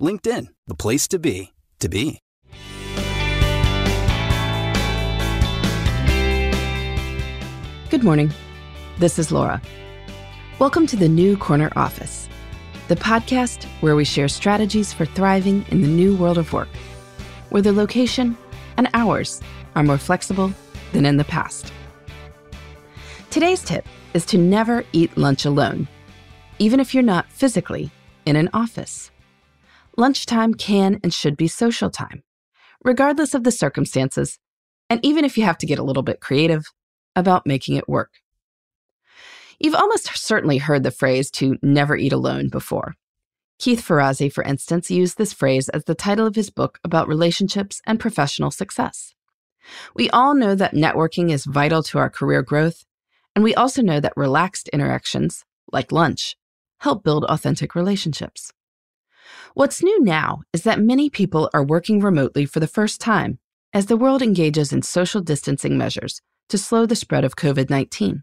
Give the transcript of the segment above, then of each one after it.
LinkedIn, the place to be, to be. Good morning. This is Laura. Welcome to the New Corner Office, the podcast where we share strategies for thriving in the new world of work, where the location and hours are more flexible than in the past. Today's tip is to never eat lunch alone, even if you're not physically in an office. Lunchtime can and should be social time, regardless of the circumstances, and even if you have to get a little bit creative about making it work. You've almost certainly heard the phrase to never eat alone before. Keith Ferrazzi, for instance, used this phrase as the title of his book about relationships and professional success. We all know that networking is vital to our career growth, and we also know that relaxed interactions, like lunch, help build authentic relationships. What's new now is that many people are working remotely for the first time as the world engages in social distancing measures to slow the spread of COVID 19.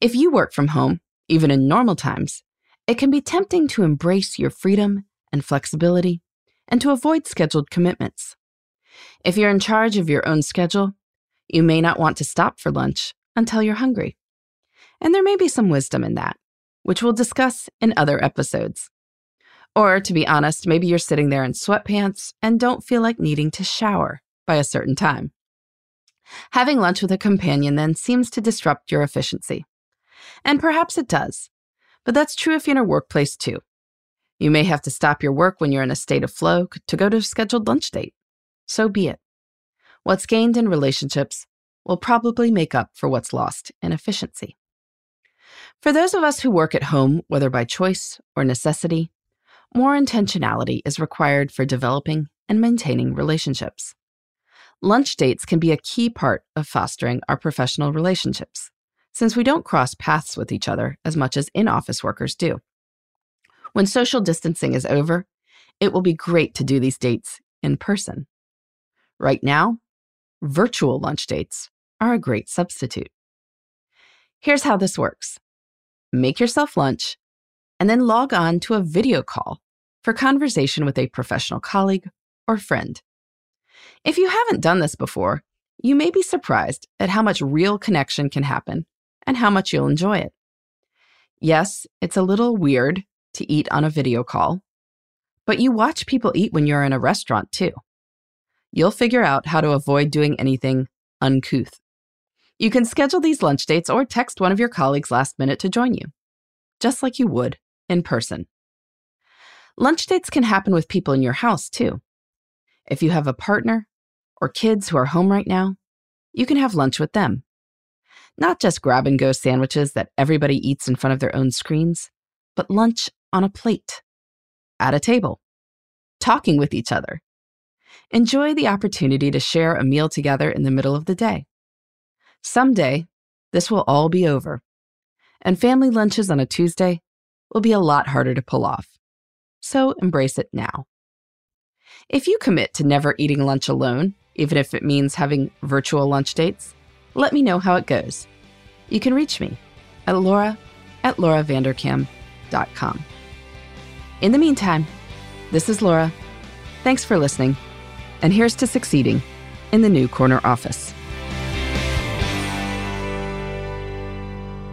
If you work from home, even in normal times, it can be tempting to embrace your freedom and flexibility and to avoid scheduled commitments. If you're in charge of your own schedule, you may not want to stop for lunch until you're hungry. And there may be some wisdom in that, which we'll discuss in other episodes. Or, to be honest, maybe you're sitting there in sweatpants and don't feel like needing to shower by a certain time. Having lunch with a companion then seems to disrupt your efficiency. And perhaps it does. But that's true if you're in a workplace too. You may have to stop your work when you're in a state of flow to go to a scheduled lunch date. So be it. What's gained in relationships will probably make up for what's lost in efficiency. For those of us who work at home, whether by choice or necessity, more intentionality is required for developing and maintaining relationships. Lunch dates can be a key part of fostering our professional relationships, since we don't cross paths with each other as much as in office workers do. When social distancing is over, it will be great to do these dates in person. Right now, virtual lunch dates are a great substitute. Here's how this works make yourself lunch and then log on to a video call for conversation with a professional colleague or friend. If you haven't done this before, you may be surprised at how much real connection can happen and how much you'll enjoy it. Yes, it's a little weird to eat on a video call, but you watch people eat when you're in a restaurant too. You'll figure out how to avoid doing anything uncouth. You can schedule these lunch dates or text one of your colleagues last minute to join you, just like you would in person. Lunch dates can happen with people in your house too. If you have a partner or kids who are home right now, you can have lunch with them. Not just grab and go sandwiches that everybody eats in front of their own screens, but lunch on a plate, at a table, talking with each other. Enjoy the opportunity to share a meal together in the middle of the day. Someday, this will all be over, and family lunches on a Tuesday will be a lot harder to pull off. So embrace it now. If you commit to never eating lunch alone, even if it means having virtual lunch dates, let me know how it goes. You can reach me at laura at lauravanderkam.com. In the meantime, this is Laura. Thanks for listening, and here's to succeeding in the new corner office.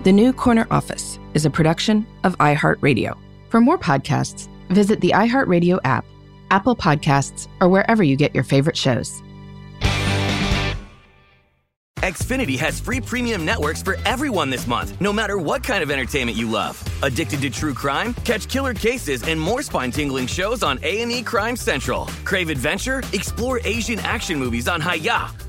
The New Corner Office is a production of iHeartRadio. For more podcasts, visit the iHeartRadio app Apple Podcasts, or wherever you get your favorite shows. Xfinity has free premium networks for everyone this month, no matter what kind of entertainment you love. Addicted to true crime? Catch killer cases and more spine-tingling shows on A&E Crime Central. Crave adventure? Explore Asian action movies on Hi-YAH.